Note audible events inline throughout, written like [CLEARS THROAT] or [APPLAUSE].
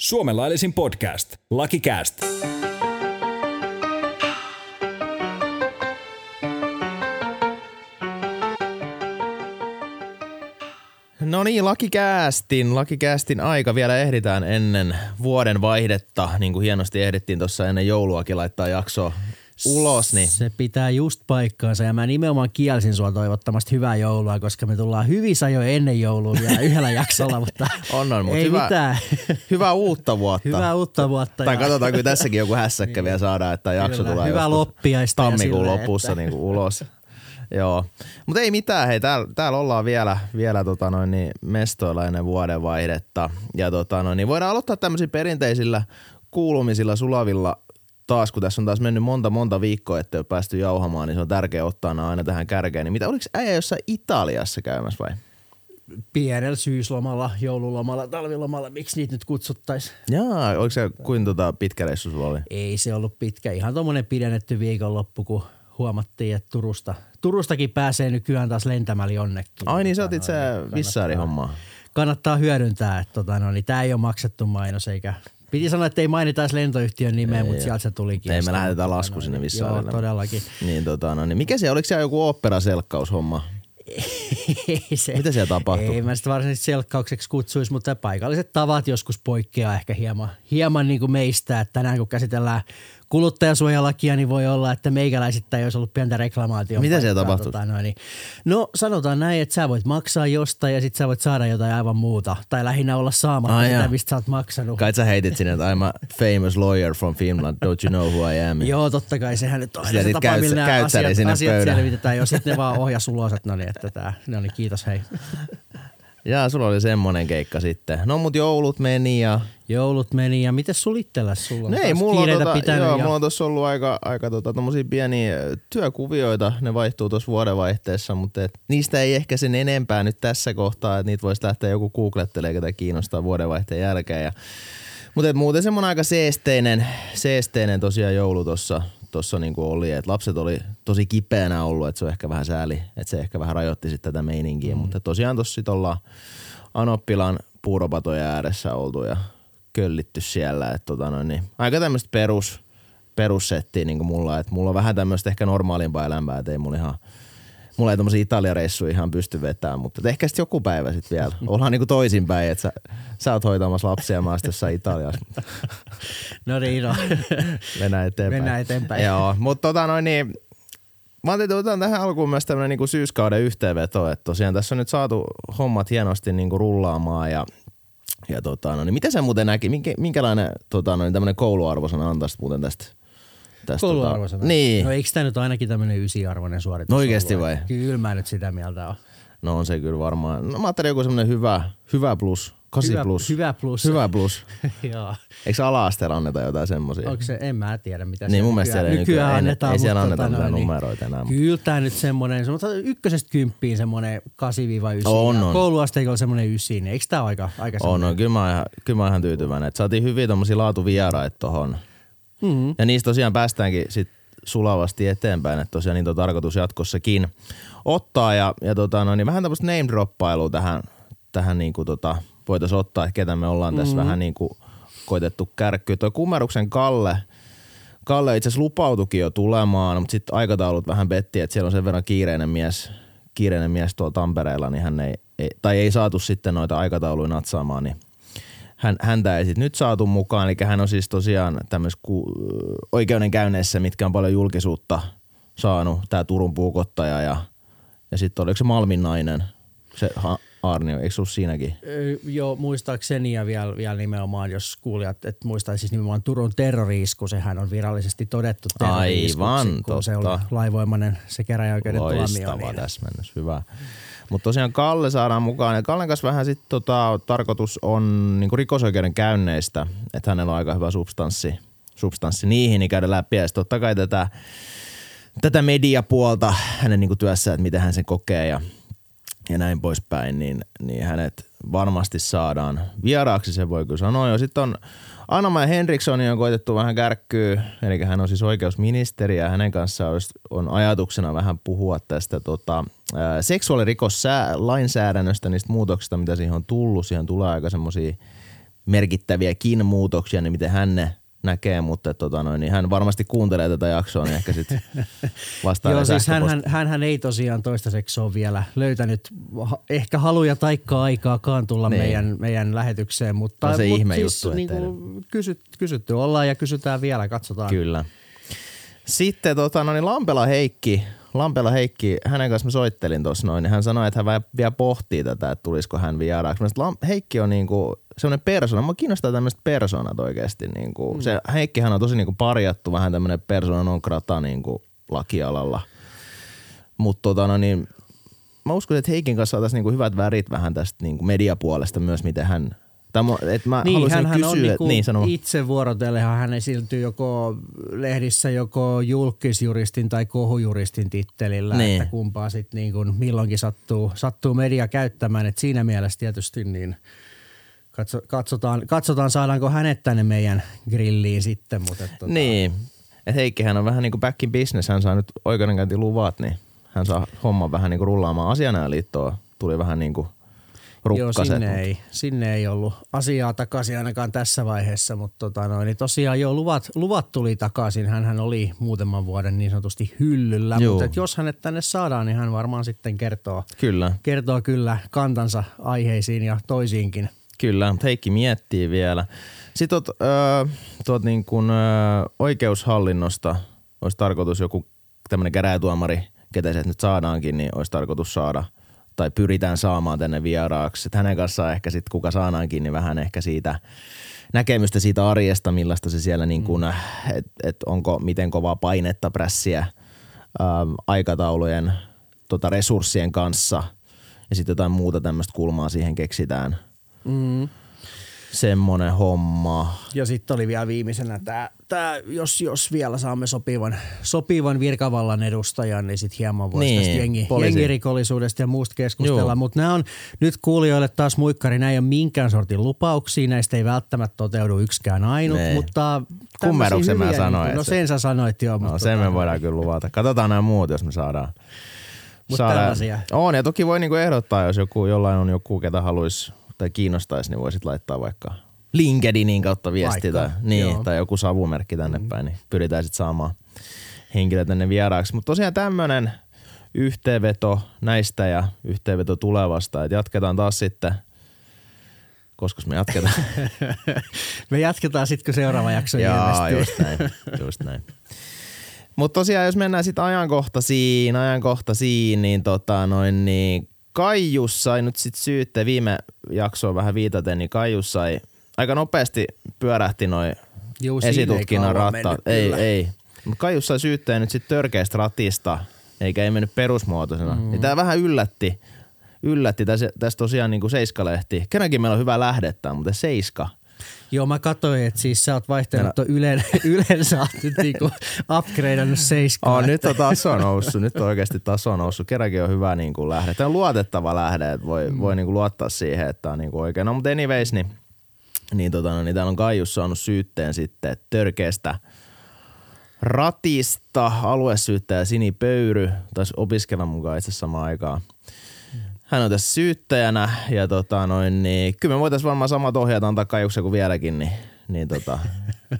Suomen laillisin podcast. Cast. No niin, lakikäästin, lakikäästin aika vielä ehditään ennen vuoden vaihdetta, niin kuin hienosti ehdittiin tuossa ennen jouluakin laittaa jakso ulos. Niin. Se pitää just paikkaansa ja mä nimenomaan kielsin sua toivottamasti hyvää joulua, koska me tullaan hyvissä jo ennen joulua vielä [LAUGHS] yhdellä jaksolla, mutta On, on, mutta ei hyvä, mitään. hyvää uutta vuotta. Hyvää uutta vuotta. Tai ja- katsotaan, kun tässäkin joku hässäkkä vielä saadaan, että jakso Kyllä, tulee joskus loppiaista ja tammikuun silleen, lopussa että- niin kuin ulos. Joo, mutta ei mitään, hei, täällä, täällä ollaan vielä, vielä tota noin, niin mestoilla ennen vuodenvaihdetta. Ja tota noin, niin voidaan aloittaa tämmöisillä perinteisillä kuulumisilla sulavilla taas, kun tässä on taas mennyt monta monta viikkoa, ettei ole päästy jauhamaan, niin se on tärkeää ottaa nämä aina tähän kärkeen. Niin mitä, oliko äijä jossain Italiassa käymässä vai? pienellä syyslomalla, joululomalla, talvilomalla, miksi niitä nyt kutsuttaisiin? Jaa, oliko se kuin tota pitkä reissu sulla oli? Ei se ollut pitkä, ihan tuommoinen pidennetty viikonloppu, kun huomattiin, että Turusta, Turustakin pääsee nykyään taas lentämällä jonnekin. Ai niin, sä otit se noin, niin vissaarihommaa. kannattaa hyödyntää, että tota, no, niin tämä ei ole maksettu mainos eikä Piti sanoa, että ei mainita edes lentoyhtiön nimeä, mutta sieltä se tulikin. Ei, me lähetetään lasku sinne Vissaarille. Joo, todellakin. Niin, tota, no, niin mikä se, oliko siellä joku oopperaselkkaushomma? [LAUGHS] ei se, Mitä siellä tapahtui? Ei mä sitä varsinaisesti selkkaukseksi kutsuisi, mutta paikalliset tavat joskus poikkeaa ehkä hieman, hieman niin kuin meistä. Että tänään kun käsitellään kuluttajasuojalakia, niin voi olla, että meikäläisittäin olisi ollut pientä reklamaatiota. Mitä siellä tapahtui? Tota, noin, niin. No sanotaan näin, että sä voit maksaa jostain ja sit sä voit saada jotain aivan muuta. Tai lähinnä olla saamatta Ai sitä, mistä sä oot maksanut. Kai sä heitit sinne, että I'm a famous lawyer from Finland, don't you know who I am? Joo, totta kai sehän nyt on Sitten aina se tapa, millä nämä asiat, sinne asiat pöydälle. selvitetään. Jos sitten ne vaan [LAUGHS] ohjas ulos, että no niin, että tää, no niin, kiitos hei. Jaa, sulla oli semmonen keikka sitten. No mut joulut meni ja... Joulut meni ja miten sulla itselläs? Sulla No ei, mulla on, tota, pitänyt joo, ja... mulla on tossa ollut aika, aika tota, pieniä työkuvioita, ne vaihtuu tuossa vuodenvaihteessa, mutta et, niistä ei ehkä sen enempää nyt tässä kohtaa, että niitä voisi lähteä joku googlettelee, ketä kiinnostaa vuodenvaihteen jälkeen. Ja, mutta et muuten semmoinen aika seesteinen, seesteinen tosiaan joulu tossa, tossa niinku oli, että lapset oli tosi kipeänä ollut, että se on ehkä vähän sääli, että se ehkä vähän rajoitti sitten tätä meininkiä, mm. mutta tosiaan tossa sit ollaan Anoppilan puuropatojen ääressä oltu ja köllitty siellä, että tota noin, niin aika tämmöistä perus, perussettiä niin kuin mulla, että mulla on vähän tämmöistä ehkä normaalimpaa elämää, että ei mulla ihan Mulla ei tommosia Italia-reissuja ihan pysty vetämään, mutta et ehkä sitten joku päivä sitten vielä. [LAUGHS] Ollaan niinku toisinpäin, että sä, sä oot hoitamassa lapsia mä jossain Italiassa. [LAUGHS] No niin, no. [LAUGHS] Mennään eteenpäin. Mennään eteenpäin. Joo, mutta tota noin niin, Mä ajattelin, että otan tähän alkuun myös tämmöinen niinku syyskauden yhteenveto, että tosiaan tässä on nyt saatu hommat hienosti niinku rullaamaan ja, ja tota, no, niin miten sä muuten näki, minkä, minkälainen tota, no, niin tämmöinen kouluarvosana antaisit muuten tästä? tästä Kouluarvosana. niin. No eikö tämä nyt ainakin tämmöinen ysiarvoinen suoritus No oikeesti ollut? vai? Kyllä mä nyt sitä mieltä on. No on se kyllä varmaan. No mä ajattelin joku semmoinen hyvä, hyvä plus, 8 Hyvä- plus. hyvä plus. Hyvä plus. [LAUGHS] Joo. Eikö ala-asteella anneta jotain semmosia? Onko se, en mä tiedä mitä Niin se mun mielestä nykyään nykyään- ei- annetaan. ei siellä anneta tota mitään noin, numeroita enää, mutta- Kyllä tää nyt semmonen, semmoinen ykkösestä kymppiin semmoinen 8-9. On, on. Kouluasteikolla semmoinen 9, niin eikö tää ole aika, aika On, semmoinen? on. Kyllä mä oon ihan, kyllä mä oon ihan tyytyväinen. Et saatiin hyviä tommosia laatuvieraita tohon. Mm-hmm. Ja niistä tosiaan päästäänkin sit sulavasti eteenpäin, että tosiaan niitä on tarkoitus jatkossakin ottaa. Ja, ja tota, no, niin vähän tämmöistä name droppailua tähän, tähän niin kuin tota, voitaisiin ottaa, että ketä me ollaan tässä Mm-hmm. vähän niin kuin koitettu kärkkyä. Tuo Kummeruksen Kalle, Kalle itse asiassa lupautukin jo tulemaan, mutta sitten aikataulut vähän petti, että siellä on sen verran kiireinen mies, kiireinen mies tuolla Tampereella, niin hän ei, ei, tai ei saatu sitten noita aikatauluja natsaamaan, niin hän, häntä ei sit nyt saatu mukaan. Eli hän on siis tosiaan tämmöisessä ku, oikeudenkäynneissä, mitkä on paljon julkisuutta saanut. Tämä Turun puukottaja ja, ja sitten oliko se Malmin nainen, se ha, Arnio, eikö ollut siinäkin? Joo, muistaakseni ja vielä, vielä nimenomaan, jos kuulijat, että muistaisi siis nimenomaan Turun terroriisku, sehän on virallisesti todettu terroriiskuksi, Aivan, kun se on totta. laivoimainen se käräjäoikeuden tuomio. Loistava Niin. täsmennys, hyvä. Mutta tosiaan Kalle saadaan mukaan. Ja Kallen kanssa vähän sitten tota, tarkoitus on niinku rikosoikeuden käynneistä, että hänellä on aika hyvä substanssi, substanssi niihin, niin käydä läpi. Ja sit totta kai tätä, tätä mediapuolta hänen niinku työssään, että miten hän sen kokee ja, ja näin poispäin, niin, niin hänet varmasti saadaan vieraaksi, se voi kyllä sanoa. Sitten on Anna Henriksson on koitettu vähän kärkkyä, eli hän on siis oikeusministeri ja hänen kanssaan on ajatuksena vähän puhua tästä tota, ää, seksuaalirikoslainsäädännöstä, niistä muutoksista, mitä siihen on tullut. Siihen tulee aika semmoisia merkittäviäkin muutoksia, niin miten hän ne näkee, mutta tota noin, niin hän varmasti kuuntelee tätä jaksoa, niin ehkä sitten [LAUGHS] vastaa Joo, siis hän, hän ei tosiaan toistaiseksi ole vielä löytänyt ha- ehkä haluja taikka aikaakaan tulla Niin. meidän, meidän lähetykseen, mutta No se mut ihme siis, juttu, niin kuin kysyt, kysytty ollaan ja kysytään vielä, katsotaan. Kyllä. Sitten tota, no niin Lampela Heikki, Lampela Heikki, hänen kanssa mä soittelin tuossa noin, niin hän sanoi, että hän vielä- pohtii tätä, että tulisiko hän vieraaksi. Mä Heikki on niinku semmoinen persona, mä kiinnostaa tämmöiset persoonat oikeasti. Niinku. Mm. Se, Heikkihän on tosi niinku parjattu vähän tämmöinen persona non grata niinku lakialalla. Mutta tota, no niin, mä uskon, että Heikin kanssa saataisiin niinku hyvät värit vähän tästä niinku mediapuolesta myös, miten hän... Tai mä, et mä Niin, hän kysyä, on niinku niin, itse vuorotellehan hän esiintyy joko lehdissä joko julkisjuristin tai kohujuristin tittelillä, Niin. että kumpaa sitten niin kuin milloinkin sattuu, sattuu media käyttämään. Et siinä mielessä tietysti niin katso, katsotaan, katsotaan, saadaanko hänet tänne meidän grilliin sitten. Mutta et, tota, Niin. Et Heikkihän on vähän niin kuin back in business. Hän saa nyt oikeudenkäyntiluvat, niin hän saa homman vähän niin kuin rullaamaan. Asianajaliittoon tuli vähän niin kuin Joo, sinne ei, sinne ei ollut asiaa takaisin ainakaan tässä vaiheessa, mutta tota noin, niin tosiaan joo, luvat, luvat tuli takaisin. Hänhän oli muutaman vuoden niin sanotusti hyllyllä, Joo. mutta et jos hänet tänne saadaan, niin hän varmaan sitten kertoo, Kyllä, kertoo kyllä kantansa aiheisiin ja toisiinkin. Kyllä. Heikki miettii vielä. Sitten tuot, öö, tuot niin kuin, öö, oikeushallinnosta olisi tarkoitus joku tämmöinen käräjätuomari, ketä se nyt saadaankin, niin olisi tarkoitus saada tai pyritään saamaan tänne vieraaksi. Et hänen kanssaan ehkä sitten kuka saadaankin, niin vähän ehkä siitä näkemystä siitä arjesta, millaista se siellä niin kuin, että et onko miten kovaa painetta prässiä ähm, aikataulujen tota resurssien kanssa ja sitten jotain muuta tämmöistä kulmaa siihen keksitään. Mm. Semmonen homma. Ja sitten oli vielä viimeisenä tämä, tää, jos, jos vielä saamme sopivan, sopivan virkavallan edustajan, niin sitten hieman voisi Niin, tästä jengi, poliisi. jengirikollisuudesta ja muusta keskustella. Mutta nämä on nyt kuulijoille taas muikkari, nämä ei ole minkään sortin lupauksia, näistä ei välttämättä toteudu yksikään ainut, Nee. mutta Kummeruksen mä sanoin, No sen sä sanoit joo, mutta No sen me voidaan kyllä luvata. Katsotaan nämä muut, jos me saadaan. Mut tällaisia. On, ja toki voi niinku ehdottaa, jos joku, jollain on joku, ketä haluaisi tai kiinnostaisi, niin voisit laittaa vaikka LinkedInin kautta viestiä tai, niin, joo. tai joku savumerkki tänne päin, niin pyritään sitten saamaan henkilö tänne vieraaksi. Mutta tosiaan tämmöinen yhteenveto näistä ja yhteenveto tulevasta, että jatketaan taas sitten, koska me jatketaan. [LAUGHS] Me jatketaan sitten, kun seuraava jakso Jaa, just näin, just näin. Mutta tosiaan, jos mennään sitten ajankohtaisiin, ajankohtaisiin, niin, tota, noin, niin Kaijus sai nyt sitten syytteen, viime jaksoon vähän viitaten, niin Kaijus sai aika nopeasti pyörähti noin esitutkinnan rattaat. Ei, kyllä. ei. Mutta Kaijus sai syytteen nyt sitten törkeästä ratista, eikä ei mennyt perusmuotoisena. Mm. Niin tämä vähän yllätti, yllätti. Tässä, tässä tosiaan niin kuin Seiska-lehti. Kerrankin meillä on hyvä lähdettä, mutta Seiska – Joo, mä katsoin, että siis sä oot vaihtanut tuon Ylen, [LAUGHS] Ylen sä oot nyt niinku upgradeannut seiskaan. Oh, nyt on taso noussut, nyt on oikeasti taso noussut. Kerrankin on hyvä niin kuin lähde. Tämä on luotettava lähde, että voi, mm. voi niin kuin luottaa siihen, että on niin kuin oikein. No mutta anyways, niin, niin, tota, no, niin täällä on Kaijus saanut syytteen sitten törkeästä ratista. Aluesyyttäjä Sini Pöyry, taisi opiskella mukaan itse samaan aikaan. Hän on tässä syyttäjänä ja tota noin, niin kyllä me voitaisiin varmaan samat ohjeet antaa Kaijuksen kuin vieläkin, niin, niin tota, [LAUGHS]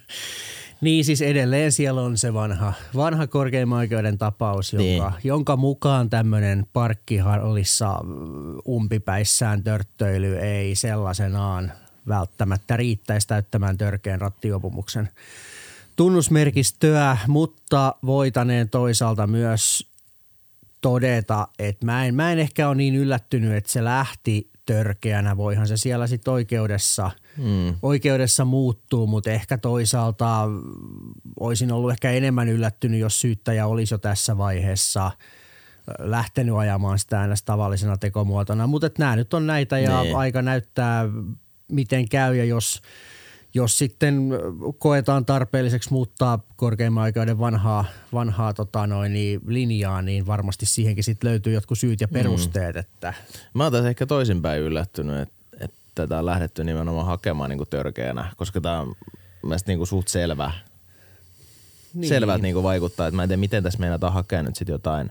Niin siis edelleen siellä on se vanha, vanha korkeimman oikeuden tapaus, jonka, Niin. jonka mukaan tämmöinen parkkihallissa mm, umpipäissään törttöily ei sellaisenaan välttämättä riittäisi täyttämään törkeän rattiopumuksen tunnusmerkistöä, mutta voitaneen toisaalta myös todeta, että mä en, mä en ehkä ole niin yllättynyt, että se lähti törkeänä. Voihan se siellä sitten oikeudessa, mm. oikeudessa muuttuu, mutta ehkä toisaalta olisin ollut ehkä enemmän yllättynyt, jos syyttäjä olisi jo tässä vaiheessa lähtenyt ajamaan sitä äänestä tavallisena tekomuotona. Mutta nämä nyt on näitä ja Niin. aika näyttää, miten käy ja jos jos sitten koetaan tarpeelliseksi muuttaa korkeimman oikeuden vanhaa, vanhaa tota noin, niin linjaa, niin varmasti siihenkin sitten löytyy jotkut syyt ja perusteet. Mm. Että Mä oon tässä ehkä toisinpäin yllättynyt, että, että tätä on lähdetty nimenomaan hakemaan niin kuin törkeänä, koska tämä on mielestäni niin kuin suht selvä. Niin. Selvä, että niin kuin vaikuttaa, että mä en tiedä, miten tässä meinataan hakea nyt sitten jotain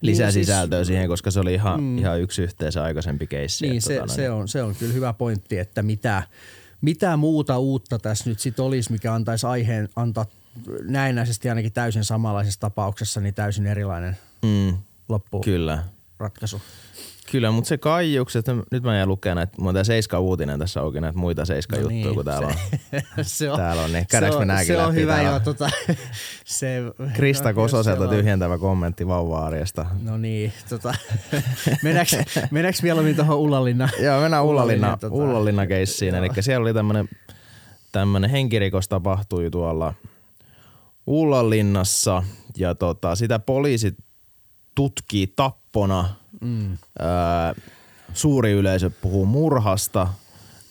lisäsisältöä siihen, koska se oli ihan, mm. ihan yksi yhteensä aikaisempi keissi. Niin, se, tota, se, on, se on kyllä hyvä pointti, että mitä, mitä muuta uutta tässä nyt sitten olisi, mikä antaisi aiheen antaa näennäisesti ainakin täysin samanlaisessa tapauksessa, niin täysin erilainen mm. loppu. Kyllä. Ratkaisu. Kyllä, mutta se kaijuks, että nyt mä jään lukemaan näitä, mulla on tää Seiska uutinen tässä auki näitä muita Seiska no juttuja, niin, kun täällä se, on. [LAUGHS] se on. Täällä on, niin käydäänkö me nääkin Se on hyvä täällä? joo, tota, [LAUGHS] se, Krista [LAUGHS] Kososelta tyhjentävä kommentti vauva-arjesta. No niin, tota, mennäänkö, mennäänkö mieluummin tuohon Ullanlinna? joo, mennään Ullanlinna, tota, keissiin, eli siellä oli tämmönen, tämmönen henkirikos tapahtui tuolla Ullanlinnassa ja tota, sitä poliisit tutkii tappona – mm. ää, suuri yleisö puhuu murhasta,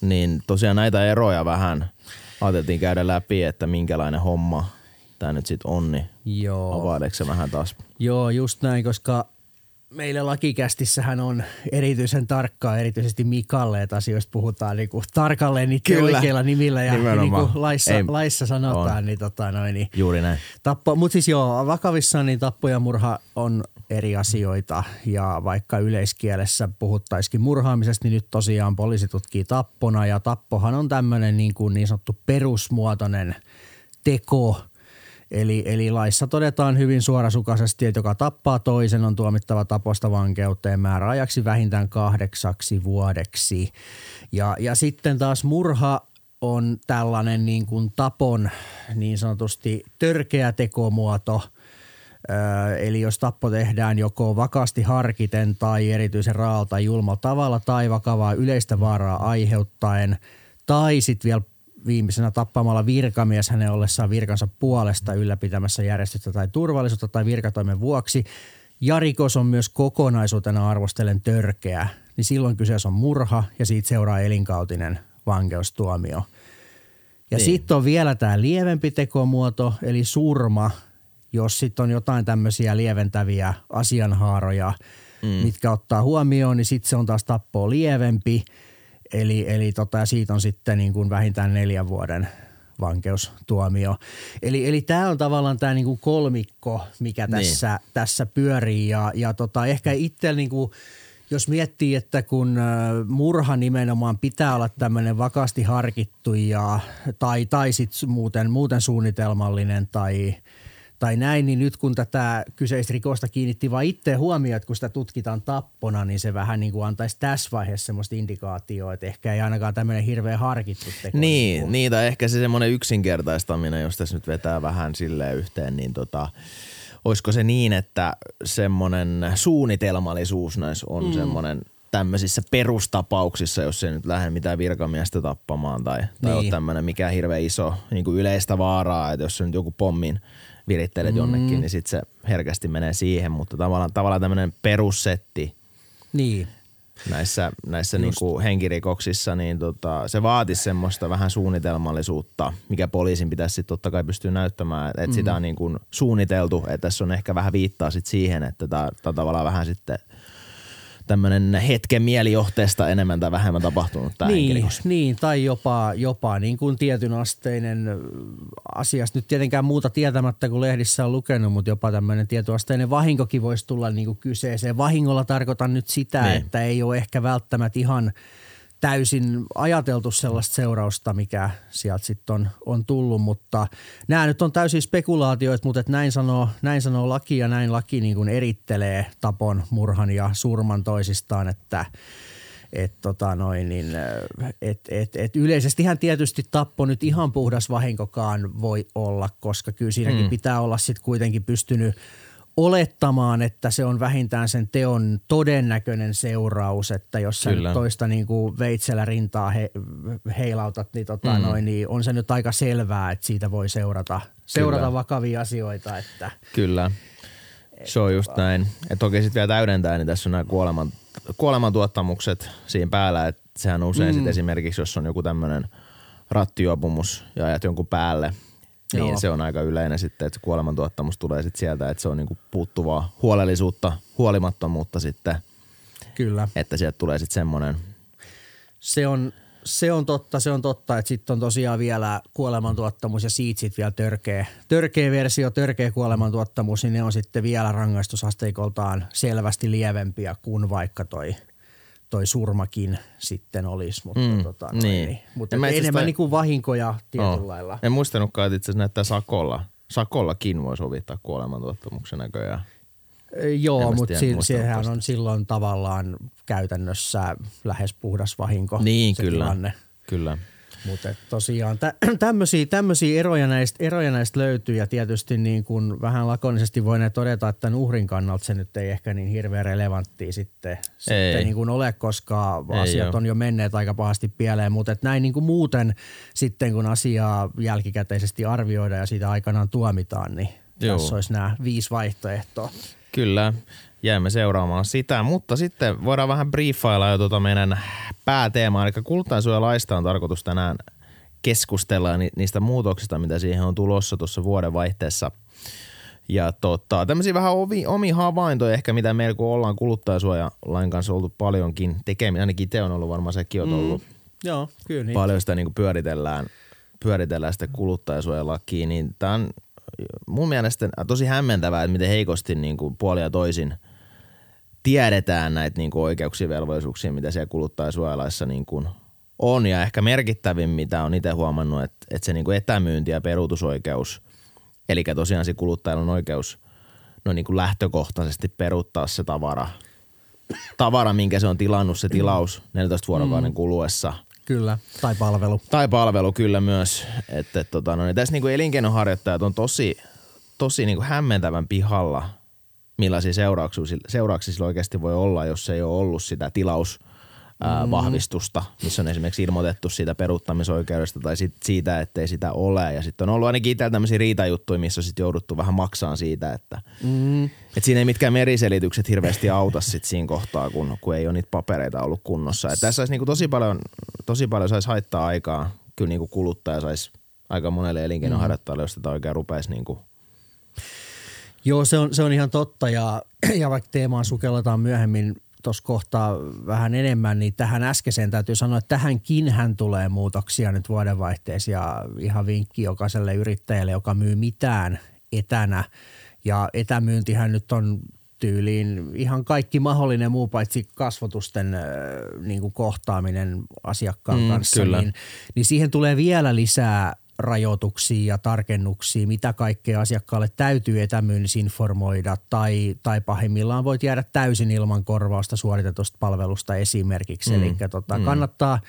niin tosiaan näitä eroja vähän ajateltiin käydä läpi, että minkälainen homma tämä nyt sitten on, niin Joo. availeeko vähän taas? Joo, just näin, koska meillä lakikästissähän on erityisen tarkkaa, erityisesti Mikalle, että asioista puhutaan niin kuin tarkalleen niiden Kyllä. oikeilla nimillä ja niin kuin laissa, Ei, laissa sanotaan. On. Niin, tota, noin, niin Juuri näin. Tappo, mutta siis joo, vakavissaan niin tappo ja murha on eri asioita. Ja vaikka yleiskielessä puhuttaisikin murhaamisesta, niin nyt tosiaan poliisi tutkii tappona. Ja tappohan on tämmöinen niin, kuin niin sanottu perusmuotoinen teko – Eli, eli laissa todetaan hyvin suorasukaisesti, että joka tappaa toisen on tuomittava taposta vankeuteen määräajaksi vähintään kahdeksaksi vuodeksi. Ja, ja sitten taas murha on tällainen niin kuin tapon niin sanotusti törkeä tekomuoto – Eli jos tappo tehdään joko vakaasti harkiten tai erityisen raalta julmalla tavalla tai vakavaa yleistä vaaraa aiheuttaen tai sitten vielä viimeisenä tappamalla virkamies hänen ollessaan virkansa puolesta ylläpitämässä järjestystä tai turvallisuutta tai virkatoimen vuoksi. Ja rikos on myös kokonaisuutena arvostellen törkeä, niin silloin kyseessä on murha ja siitä seuraa elinkautinen vankeustuomio. Ja niin. sitten on vielä tämä lievempi tekomuoto, eli surma, jos sitten on jotain tämmöisiä lieventäviä asianhaaroja, mm. mitkä ottaa huomioon, niin sitten se on taas tappoa lievempi – Eli, eli tota, siitä on sitten niin kuin vähintään neljän vuoden vankeustuomio. Eli, eli tämä on tavallaan tämä niin kuin kolmikko, mikä niin. tässä, tässä pyörii. Ja, ja tota, ehkä itse niin kuin, jos miettii, että kun murha nimenomaan pitää olla tämmöinen vakaasti harkittu ja, tai, tai sitten muuten, muuten suunnitelmallinen tai – tai näin, niin nyt kun tätä kyseistä rikosta kiinnitti vain itse huomioon, että kun sitä tutkitaan tappona, niin se vähän niin kuin antaisi tässä vaiheessa semmoista indikaatioa, että ehkä ei ainakaan tämmöinen hirveän harkittu teko. Niin, niin, niin tai ehkä se semmoinen yksinkertaistaminen, jos tässä nyt vetää vähän silleen yhteen, niin tota, olisiko se niin, että semmoinen suunnitelmallisuus näissä on mm. semmoinen tämmöisissä perustapauksissa, jos ei nyt lähde mitään virkamiestä tappamaan tai, tai niin. ole tämmöinen mikä hirveän iso niin kuin yleistä vaaraa, että jos se nyt joku pommin – virittelet mm. jonnekin, niin sitten se herkästi menee siihen, mutta tavallaan, tavallaan tämmöinen perussetti niin. näissä, näissä niinku henkirikoksissa, niin tota, se vaatisi semmoista vähän suunnitelmallisuutta, mikä poliisin pitäisi sitten totta kai pystyä näyttämään, että mm. sitä on niinku suunniteltu, että tässä on ehkä vähän viittaa sit siihen, että tämä on tavallaan vähän sitten – tämmöinen hetken mielijohteesta enemmän tai vähemmän tapahtunut tämä niin, niin, tai jopa, jopa niin kuin tietyn asteinen asiasta nyt tietenkään muuta tietämättä kuin lehdissä on lukenut, mutta jopa tämmöinen tietyasteinen vahinkokin voisi tulla niin kuin kyseeseen. Vahingolla tarkoitan nyt sitä, niin. että ei ole ehkä välttämättä ihan – täysin ajateltu sellaista seurausta, mikä sieltä sitten on, on tullut, mutta nämä nyt on täysin spekulaatioita, mutta että näin, sanoo, näin sanoo laki ja näin laki niin kuin erittelee tapon, murhan ja surman toisistaan, että et tota noin, niin, et, et, et yleisestihän tietysti tappo nyt ihan puhdas vahinkokaan voi olla, koska kyllä siinäkin mm. pitää olla sitten kuitenkin pystynyt – olettamaan, että se on vähintään sen teon todennäköinen seuraus, että jos sä nyt toista niin kuin veitsellä rintaa he, heilautat, niin, tota mm. noin, niin on se nyt aika selvää, että siitä voi seurata, seurata Kyllä. vakavia asioita. Että, Kyllä, se on just näin. Ja toki sitten vielä täydentää, niin tässä on nämä kuoleman, kuolemantuottamukset siinä päällä, että sehän usein mm. sit esimerkiksi, jos on joku tämmöinen rattijuopumus ja ajat jonkun päälle – niin Joo. se on aika yleinen sitten, että kuolemantuottamus tulee sitten sieltä, että se on niinku puuttuvaa huolellisuutta, huolimattomuutta sitten. Kyllä. Että sieltä tulee sitten semmoinen. Se on, Se on totta, se on totta, että sitten on tosiaan vielä kuolemantuottamus ja siitä sitten vielä törkeä, törkeä versio, törkeä kuolemantuottamus, niin ne on sitten vielä rangaistusasteikoltaan selvästi lievempiä kuin vaikka toi toi surmakin sitten olisi, mutta, Mm, tota, noin, niin. niin. mutta En enemmän asiassa- niin kuin vahinkoja tietyllä Oo. lailla. En muistanutkaan, että itse asiassa näyttää sakolla. Sakollakin voi sovittaa kuolemantuottamuksen näköjään. Joo, mutta si- sehän on silloin tavallaan käytännössä lähes puhdas vahinko Niin, kyllä. tilanne. Kyllä. Mutta tosiaan tä- [CLEARS THROAT] tämmöisiä, tämmöisiä eroja, näistä, eroja näistä löytyy ja tietysti niin kuin vähän lakonisesti voin todeta, että tämän uhrin kannalta se nyt ei ehkä niin hirveän relevanttia sitten, sitten niin kuin ole, koska Ei asiat oo. on jo menneet aika pahasti pieleen, mutta että näin niin kuin muuten sitten kun asiaa jälkikäteisesti arvioidaan ja siitä aikanaan tuomitaan, niin Joo. tässä olisi nämä viisi vaihtoehtoa. Kyllä, jäämme seuraamaan sitä, mutta sitten voidaan vähän briefailla jo tuota meidän pääteemaa, eli kuluttajansuojalaista on tarkoitus tänään keskustella ni- niistä muutoksista, mitä siihen on tulossa tuossa vuodenvaihteessa. Ja tota, tämmöisiä vähän omi, omi havaintoja ehkä, mitä meillä kun ollaan kuluttajansuojalain kanssa oltu paljonkin tekemään, ainakin itse on ollut varmaan sekin on ollut Joo, kyllä niin. paljon sitä niin pyöritellään, pyöritellään sitä kuluttajasuojalakia, niin tämä on mun mielestä tosi hämmentävää, että miten heikosti niin kuin puoli ja toisin tiedetään näitä niin kuin oikeuksia ja velvollisuuksia, mitä siellä kuluttajasuojalaissa niin kuin on. Ja ehkä merkittävin, mitä on itse huomannut, että, että se niin kuin etämyynti ja peruutusoikeus, eli tosiaan se kuluttajalla on oikeus no niin kuin lähtökohtaisesti peruuttaa se tavara, tavara, minkä se on tilannut se tilaus 14 vuorokauden kuluessa – Kyllä, tai palvelu. tai palvelu kyllä myös. Että, tota, no, niin tässä niin kuin elinkeinoharjoittajat on tosi, tosi niin kuin hämmentävän pihalla, millaisia seurauksia, seurauksia sillä oikeasti voi olla, jos ei ole ollut sitä tilaus vahvistusta, missä on esimerkiksi ilmoitettu siitä peruuttamisoikeudesta tai sit siitä, ettei sitä ole. Ja sitten on ollut ainakin itsellä tämmöisiä riitajuttuja, missä on sitten jouduttu vähän maksaa siitä, että mm. et siinä ei mitkään meriselitykset hirveästi auta sit siinä kohtaa, kun, kun ei ole niitä papereita ollut kunnossa. Et tässä olisi niinku tosi paljon, tosi paljon saisi haittaa aikaa, kyllä niinku kuluttaja saisi aika monelle elinkeinoharjoittajalle, jos tätä oikein rupeaisi niinku Joo, se on, se on ihan totta ja, ja vaikka teemaan sukelletaan myöhemmin tuossa kohtaa vähän enemmän, niin tähän äskeiseen täytyy sanoa, että tähänkin hän tulee muutoksia nyt vuodenvaihteessa ja ihan vinkki jokaiselle yrittäjälle, joka myy mitään etänä ja etämyyntihän nyt on tyyliin ihan kaikki mahdollinen muu paitsi kasvotusten äh, niin kuin kohtaaminen asiakkaan Mm, kanssa, kyllä. niin, niin siihen tulee vielä lisää rajoituksia ja tarkennuksia, mitä kaikkea asiakkaalle täytyy etämyynnissä informoida tai, tai pahimmillaan voit jäädä täysin ilman korvausta suoritetusta palvelusta esimerkiksi. Mm. Eli tota, mm. kannattaa,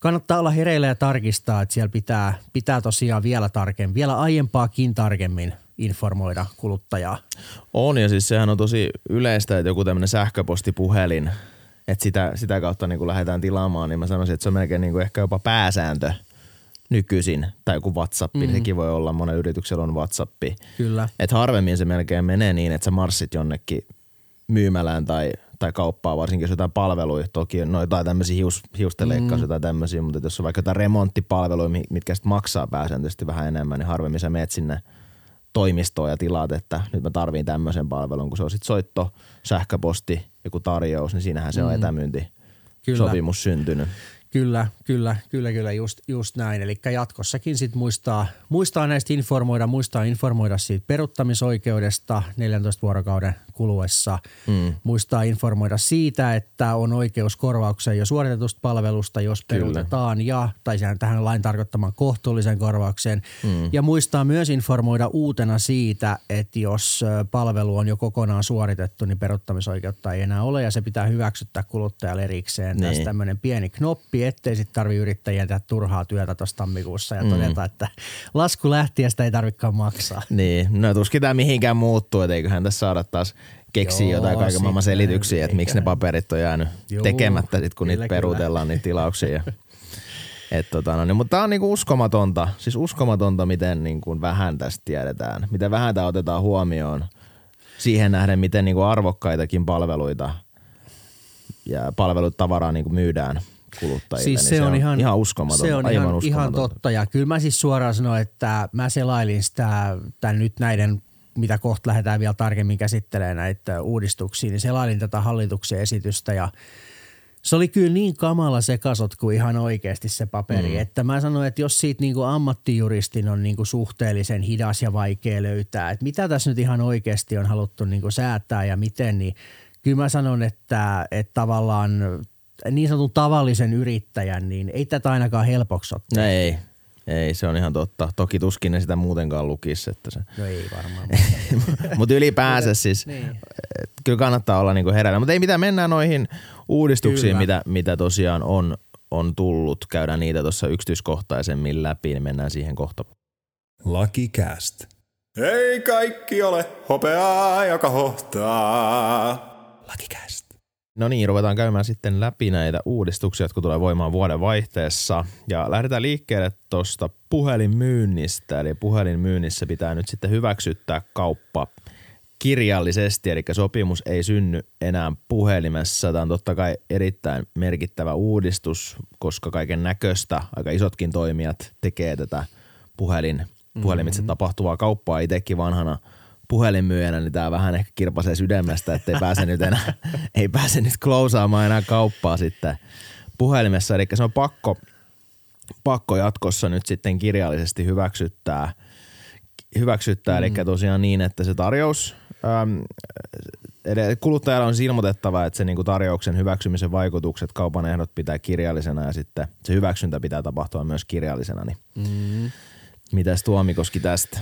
kannattaa olla hereillä ja tarkistaa, että siellä pitää, pitää tosiaan vielä tarkemmin, vielä aiempaakin tarkemmin informoida kuluttajaa. On ja siis sehän on tosi yleistä, että joku tämmöinen sähköpostipuhelin, että sitä, sitä kautta niin kun lähdetään tilaamaan, niin mä sanoisin, että se on melkein niin kuin ehkä jopa pääsääntö nykyisin. Tai joku WhatsApp, mm. sekin voi olla, monen yrityksellä on WhatsApp. Kyllä. Että harvemmin se melkein menee niin, että sä marssit jonnekin myymälään tai, tai kauppaa, varsinkin jos jotain palveluja. Toki on jotain tämmöisiä hius, hiustenleikkaus, mm. jotain tämmöisiä, mutta jos on vaikka jotain remonttipalveluja, mi- mitkä sitten maksaa pääsääntöisesti vähän enemmän, niin harvemmin sä meet sinne toimistoon ja tilaat, että nyt mä tarviin tämmöisen palvelun, kun se on sitten soitto, sähköposti, joku tarjous, niin siinähän se on etämyynti Kyllä. sopimus syntynyt. Kyllä, kyllä, kyllä, kyllä, just, just näin. Eli jatkossakin sit muistaa, muistaa näistä informoida, muistaa informoida siitä peruuttamisoikeudesta 14 vuorokauden kuluessa. Mm. Muistaa informoida siitä, että on oikeus korvaukseen jo suoritetusta palvelusta, jos Kyllä. peruutetaan ja, tai sehän tähän lain tarkoittaman kohtuullisen korvaukseen. Mm. Ja muistaa myös informoida uutena siitä, että jos palvelu on jo kokonaan suoritettu, niin peruuttamisoikeutta ei enää ole ja se pitää hyväksyttää kuluttajalle erikseen. Niin. Tässä tämmöinen pieni knoppi, ettei sitten tarvi yrittäjien tehdä turhaa työtä tuossa tammikuussa ja mm. todeta, että lasku lähti ja sitä ei tarvikaan maksaa. Niin, no tuskin tämä mihinkään muuttuu, että eiköhän tässä saada taas keksiä Joo, jotain kaiken maailman selityksiä, että miksi ne paperit on jäänyt Juu, tekemättä, sit, kun kyllä, niitä peruutellaan niitä tilauksia. [LAUGHS] Et tota, no, niin, mutta tämä on niinku uskomatonta, siis uskomatonta, miten niinku vähän tästä tiedetään, miten vähän tämä otetaan huomioon siihen nähden, miten niinku arvokkaitakin palveluita ja palvelutavaraa niinku myydään kuluttajille. Siis niin se, on, ihan, ihan uskomatonta, Se on aivan ihan, ihan uskomatonta. totta ja kyllä mä siis suoraan sanoin, että mä selailin sitä tämän nyt näiden mitä kohta lähdetään vielä tarkemmin käsittelemään näitä uudistuksia, niin selailin tätä hallituksen esitystä ja Se oli kyllä niin kamala sekasotku ihan oikeasti se paperi, mm. että mä sanoin, että jos siitä niinku ammattijuristin on niinku suhteellisen hidas ja vaikea löytää, että mitä tässä nyt ihan oikeasti on haluttu niinku säätää ja miten, niin kyllä mä sanon, että, että tavallaan niin sanotun tavallisen yrittäjän, niin ei tätä ainakaan helpoksi ole. No ei, ei, se on ihan totta. Toki tuskin ne sitä muutenkaan lukisi. Että se. No ei varmaan. [LAUGHS] Mutta ylipäänsä siis, niin. kyllä kannattaa olla niinku hereillä. Mutta ei mitään, mennään noihin uudistuksiin, mitä, mitä tosiaan on, on tullut. Käydään niitä tuossa yksityiskohtaisemmin läpi, niin mennään siihen kohta. Lucky Cast. Ei kaikki ole hopeaa, joka hohtaa. Lucky Cast. No niin, ruvetaan käymään sitten läpi näitä uudistuksia, jotka tulee voimaan vuoden vaihteessa. Ja lähdetään liikkeelle tuosta puhelinmyynnistä. Eli puhelinmyynnissä pitää nyt sitten hyväksyttää kauppa kirjallisesti, eli sopimus ei synny enää puhelimessa. Tämä on totta kai erittäin merkittävä uudistus, koska kaiken näköistä aika isotkin toimijat tekee tätä puhelin, puhelimitse tapahtuvaa kauppaa. Itsekin vanhana puhelinmyyjänä, niin tämä vähän ehkä kirpasee sydämestä, että ei pääse nyt enää, [LAUGHS] ei pääse nyt klousaamaan enää kauppaa sitten puhelimessa. Eli se on pakko, pakko jatkossa nyt sitten kirjallisesti hyväksyttää, hyväksyttää mm. eli tosiaan niin, että se tarjous, äm, kuluttajalla on siis ilmoitettava, että se niinku tarjouksen hyväksymisen vaikutukset, kaupan ehdot pitää kirjallisena ja sitten se hyväksyntä pitää tapahtua myös kirjallisena. Niin mm. Mitäs Tuomikoski tästä?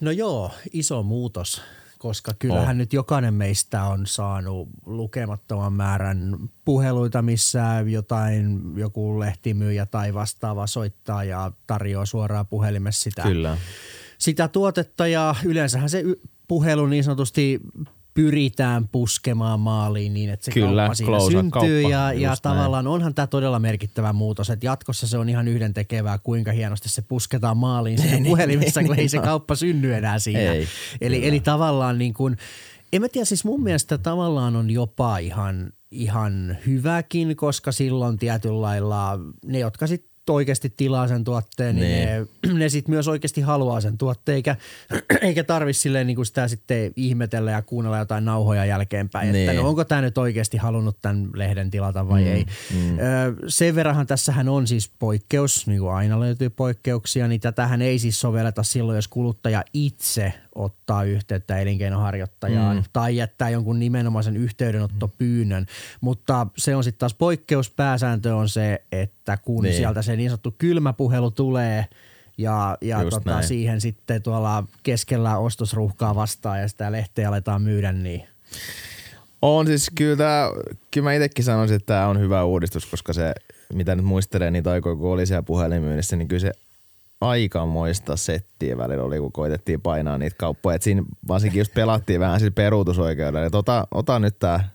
No joo, iso muutos, koska kyllähän oh. nyt jokainen meistä on saanut lukemattoman määrän puheluita, missä jotain, joku lehtimyyjä tai vastaava soittaa ja tarjoaa suoraan puhelimessa sitä, Kyllä. sitä tuotetta ja yleensähän se puhelu niin sanotusti pyritään puskemaan maaliin niin, että se Kyllä, kauppa siinä close syntyy. kauppa, ja, ja tavallaan onhan tämä todella merkittävä muutos, että jatkossa se on ihan yhden tekevää, kuinka hienosti se pusketaan maaliin siinä [LAUGHS] puhelimessa, kun ei se kauppa synny enää siinä. Ei, eli, eli tavallaan niin kuin, en mä tiedä, siis mun mielestä tavallaan on jopa ihan, ihan hyväkin, koska silloin tietyllä lailla ne, jotka sitten oikeasti tilaa sen tuotteen, niin, Niin. ne, ne sitten myös oikeasti haluaa sen tuotteen, eikä, [CLEARS THROAT] eikä tarvitse silleen niin kuin sitä sitten ihmetellä ja kuunnella jotain nauhoja jälkeenpäin, Niin. että no onko tämä nyt oikeasti halunnut tämän lehden tilata vai mm, ei. Mm. Ö, sen verranhan tässähän on siis poikkeus, niin kuin aina löytyy poikkeuksia, niin tätähän ei siis sovelleta silloin, jos kuluttaja itse ottaa yhteyttä elinkeinoharjoittajaan mm. tai jättää jonkun nimenomaisen yhteydenottopyynnön. Mutta se on sitten taas poikkeus. Pääsääntö on se, että kun Niin. niin. sieltä se niin sanottu kylmä puhelu tulee ja, ja Just tota, näin. siihen sitten tuolla keskellä ostosruuhkaa vastaan ja sitä lehteä aletaan myydä, niin On siis kyllä, tää, kyllä mä itsekin sanoisin, että tämä on hyvä uudistus, koska se, mitä nyt muistelee niitä aikoja, kun oli siellä puhelinmyynnissä, niin kyllä se aikamoista settiä välillä oli, kun koitettiin painaa niitä kauppoja. Et siinä varsinkin just pelattiin vähän sillä peruutusoikeudella. Et ota, ota nyt tää.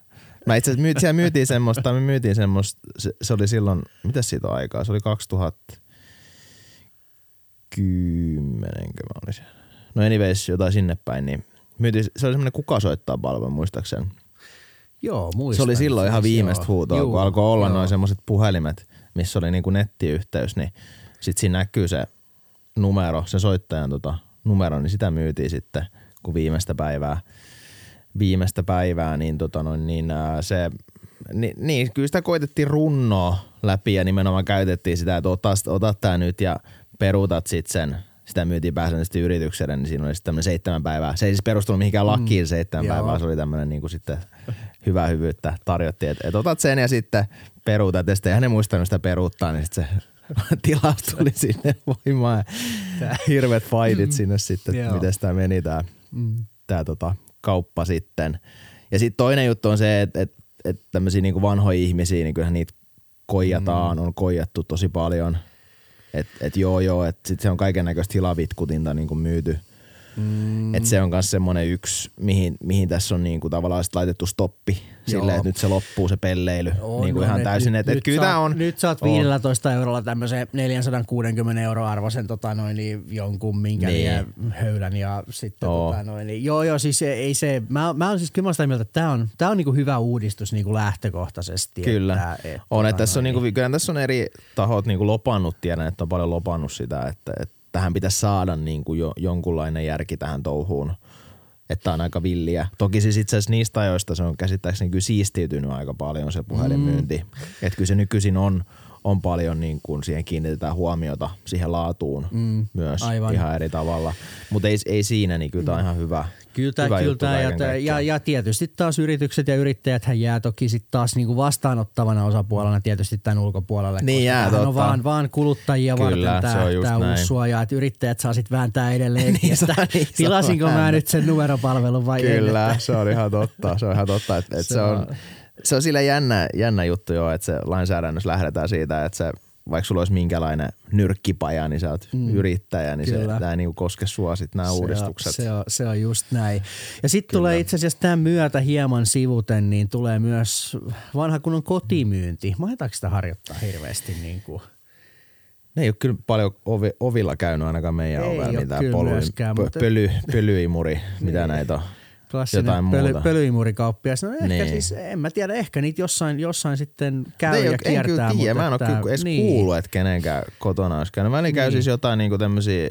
Mä itse asiassa myy, siellä myytiin semmoista, me myytiin semmoista, se, se, oli silloin, mitä siitä on aikaa? Se oli 2010, mä olin siellä. No anyways, jotain sinne päin, niin myytiin, se oli semmoinen kuka soittaa palvelu, muistaakseni. joo, Se muistan. oli silloin ihan siis, viimeistä huutoa, Juu, kun alkoi olla joo. noin semmoiset puhelimet, missä oli niinku nettiyhteys, niin sit siinä näkyy se numero, se soittajan tota, numero, niin sitä myytiin sitten, kun viimeistä päivää, viimeistä päivää, niin, tota noin, niin ää, se, niin, niin, kyllä sitä koitettiin runnoa läpi ja nimenomaan käytettiin sitä, että ota, ota tää nyt ja peruutat sit sen, sitä myytiin pääsääntöisesti yritykselle, niin siinä oli sitten tämmöinen seitsemän päivää. Se ei siis perustunut mihinkään lakiin seitsemän Joo. päivää, se oli tämmöinen niin kuin sitten hyvää hyvyyttä tarjottiin, että et otat sen ja sitten peruutat ja sitten eihän ne muistanut sitä peruuttaa, niin sitten se [LAUGHS] tilaus tuli [LAUGHS] sinne voimaan ja hirveät fightit sinne sitten, että miten tämä meni tämä Mm. tää tota, kauppa sitten. Ja sitten toinen juttu on se, että et, et tämmöisiä niinku vanhoja ihmisiä, niin kyllähän niitä koijataan, on koijattu tosi paljon. Että et joo joo, että sit se on kaiken näköistä hilavitkutinta niinku myyty. Mm. Et se on myös semmoinen yksi, mihin, mihin tässä on niinku tavallaan sit laitettu stoppi silleen, että nyt se loppuu se pelleily On, niinku on, ihan et täysin. nyt- Että et nyt kyllä saat- on... Nyt saat on. 15 eurolla tämmöisen 460 euro arvoisen tota noin, niin jonkun minkä Niin. niin. höylän ja sitten Oo. tota noin, niin, joo joo siis ei, se, mä, mä oon siis kyllä sitä mieltä, että tää on, tää on niinku hyvä uudistus niinku lähtökohtaisesti. Kyllä. Että, et, on, tota että tässä on, niinku, kyllä tässä on eri tahot niinku lopannut, tiedän, että on paljon lopannut sitä, että, että tähän pitäisi saada niinku jo, jonkunlainen järki tähän touhuun. että on aika villiä. Toki siis itse asiassa niistä ajoista se on käsittääkseni kyllä siistiytynyt aika paljon se puhelinmyynti. Mm. Että kyllä se nykyisin on, on paljon niin kuin siihen kiinnitetään huomiota siihen laatuun mm, myös aivan. ihan eri tavalla. Mutta ei, ei siinä, niin kyllä tämä on ihan hyvä, Kyllä, hyvä kyllä ja, ja, ja, tietysti taas yritykset ja yrittäjät hän jää toki sitten taas niinku vastaanottavana osapuolena tietysti tämän ulkopuolelle. Niin jää, totta. on vaan, vaan kuluttajia kyllä, varten tämä, tämä uusi suoja, että yrittäjät saa sitten vääntää edelleen, [LAUGHS] niin, että niin, tilasinko mä nyt sen numeropalvelun vai Kyllä, en, se on ihan totta. Se on ihan totta, että, että [LAUGHS] se, se on, se on sille jännä, jännä juttu jo, että se lainsäädännössä lähdetään siitä, että se vaikka sulla olisi minkälainen nyrkkipaja, niin sä oot mm. yrittäjä, niin Kyllä. se tämä niinku koske sua sitten nämä uudistukset. On, se, on, se on just näin. Ja sitten tulee itse asiassa tämän myötä hieman sivuten, niin tulee myös vanha kunnon kotimyynti. Mahetaanko sitä harjoittaa hirveästi niin kuin – ne ei ole kyllä paljon ovi, ovilla käynyt ainakaan meidän ovella mitään pö, pöly, pölyimuri, mitä niin. näitä on klassinen jotain pöly, pölyimurikauppias. No ehkä niin. siis, en mä tiedä, ehkä niitä jossain, jossain sitten käy ne ja ole, kiertää. En kyllä tiedä, mä en ole kyllä edes niin. kuullut, että kenenkään kotona olisi käynyt. Mä niin. käy siis jotain niinku tämmöisiä,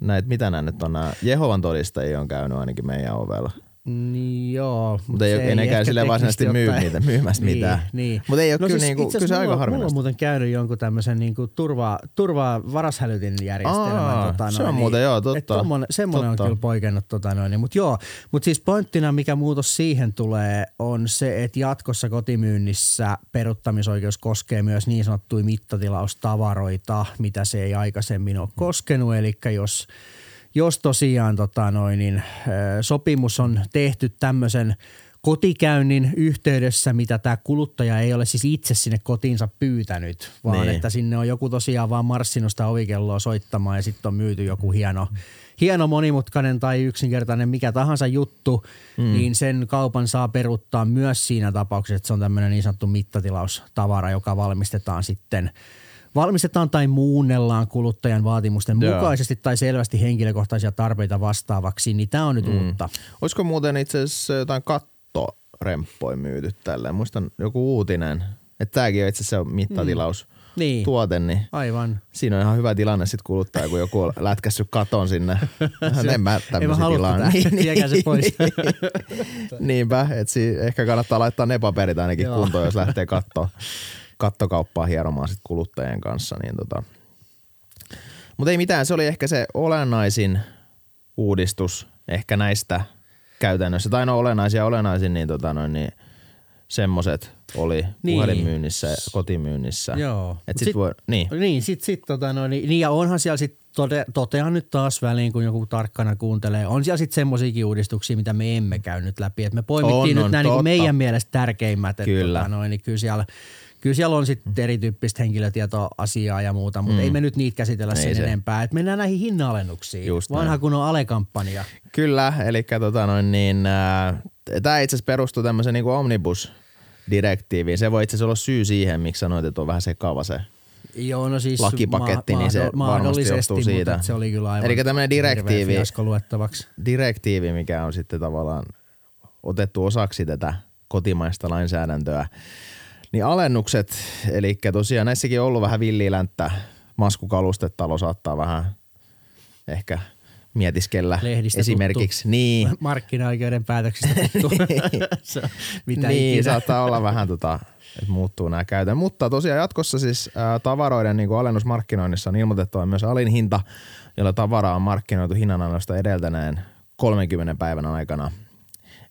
näitä, mitä nämä nyt on, nämä Jehovan todistajia on käynyt ainakin meidän ovella. Niin joo. Mutta ei, ei nekään sille varsinaisesti myy niitä, myymästä [LAUGHS] niin, mitään. Niin. Mutta ei ole no kyllä, siis niinku, kyllä se aika harvinaista. Mulla on muuten käynyt jonkun tämmöisen niinku turva, turva varashälytin järjestelmän. Aa, tota, se on niin, muuten joo, totta. Tommonen, semmoinen totta. on kyllä poikennut. Tota, noin, mutta joo, mutta siis pointtina, mikä muutos siihen tulee, on se, että jatkossa kotimyynnissä peruttamisoikeus koskee myös niin sanottuja mittatilaustavaroita, mitä se ei aikaisemmin ole koskenut. Eli jos jos tosiaan tota noin, niin, sopimus on tehty tämmöisen kotikäynnin yhteydessä, mitä tämä kuluttaja ei ole siis itse sinne kotiinsa pyytänyt, vaan niin. että sinne on joku tosiaan vaan marssinut sitä ovikelloa soittamaan ja sitten on myyty joku hieno, hieno monimutkainen tai yksinkertainen mikä tahansa juttu, mm. niin sen kaupan saa peruttaa myös siinä tapauksessa, että se on tämmöinen niin sanottu mittatilaustavara, joka valmistetaan sitten – valmistetaan tai muunnellaan kuluttajan vaatimusten Joo. mukaisesti tai selvästi henkilökohtaisia tarpeita vastaavaksi, niin tämä on nyt mm. uutta. Olisiko muuten itse asiassa jotain kattoremppoja myyty tälleen? Muistan joku uutinen, että tämäkin on itse asiassa mittatilaus. Mm. Niin. tuote, niin Aivan. siinä on ihan hyvä tilanne sitten kuluttaja, kun joku on lätkässyt katon sinne. [LAUGHS] se, en mä tämmöisen tilanne. Niin, niin, se pois. [LAUGHS] Niinpä, että ehkä kannattaa laittaa ne paperit ainakin kuntoon, jos lähtee kattoon [LAUGHS] kattokauppaa hieromaan sit kuluttajien kanssa. Niin tota. Mutta ei mitään, se oli ehkä se olennaisin uudistus ehkä näistä käytännössä. Tai no olennaisia olennaisin, niin, tota noin, niin semmoset oli niin. puhelinmyynnissä ja kotimyynnissä. Joo. Et sit sit, voi, niin. niin, sit, sit, tota noin, niin, niin, ja onhan siellä sit tote, totean nyt taas väliin, kun joku tarkkana kuuntelee. On siellä sitten semmoisiakin uudistuksia, mitä me emme käy nyt läpi. Et me poimittiin on, nyt nämä niin meidän mielestä tärkeimmät. Kyllä. Tota noin, niin kyllä siellä – Kyllä siellä on sitten erityyppistä henkilötietoasiaa ja muuta, mutta mm. ei me nyt niitä käsitellä ei sen se. enempää. Et mennään näihin hinnanalennuksiin. Just Vanha näin. kun on alekampanja. Kyllä, eli tota noin niin, äh, tämä itse asiassa perustuu tämmöiseen niin omnibus direktiiviin. Se voi itse asiassa olla syy siihen, miksi sanoit, että on vähän sekava se Joo, no siis lakipaketti, ma- niin se varmasti johtuu siitä. se oli kyllä aivan Eli tämmöinen direktiivi, direktiivi, mikä on sitten tavallaan otettu osaksi tätä kotimaista lainsäädäntöä, niin alennukset, eli tosiaan näissäkin on ollut vähän villilänttä. Maskukalustetalo saattaa vähän ehkä mietiskellä Lehdistä esimerkiksi. Tuttu. Niin. [LAUGHS] Markkina-oikeuden päätöksistä tuttu. [LAUGHS] Mitä niin, ikinä. saattaa olla vähän tota, että muuttuu nämä käytön. Mutta tosiaan jatkossa siis ää, tavaroiden niin kuin alennusmarkkinoinnissa on ilmoitettava myös alin hinta, jolla tavaraa on markkinoitu hinnanannosta edeltäneen 30 päivän aikana.